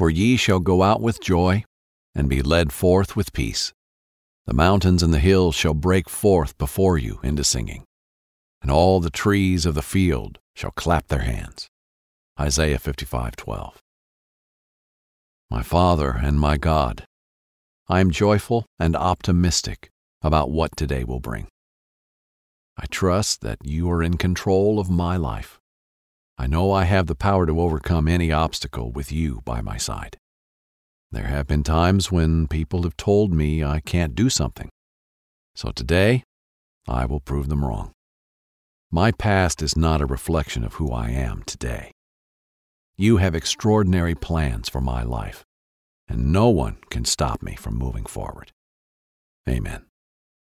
For ye shall go out with joy, and be led forth with peace. The mountains and the hills shall break forth before you into singing, and all the trees of the field shall clap their hands. Isaiah 55:12. My Father and my God, I am joyful and optimistic about what today will bring. I trust that you are in control of my life. I know I have the power to overcome any obstacle with you by my side. There have been times when people have told me I can't do something. So today, I will prove them wrong. My past is not a reflection of who I am today. You have extraordinary plans for my life, and no one can stop me from moving forward. Amen.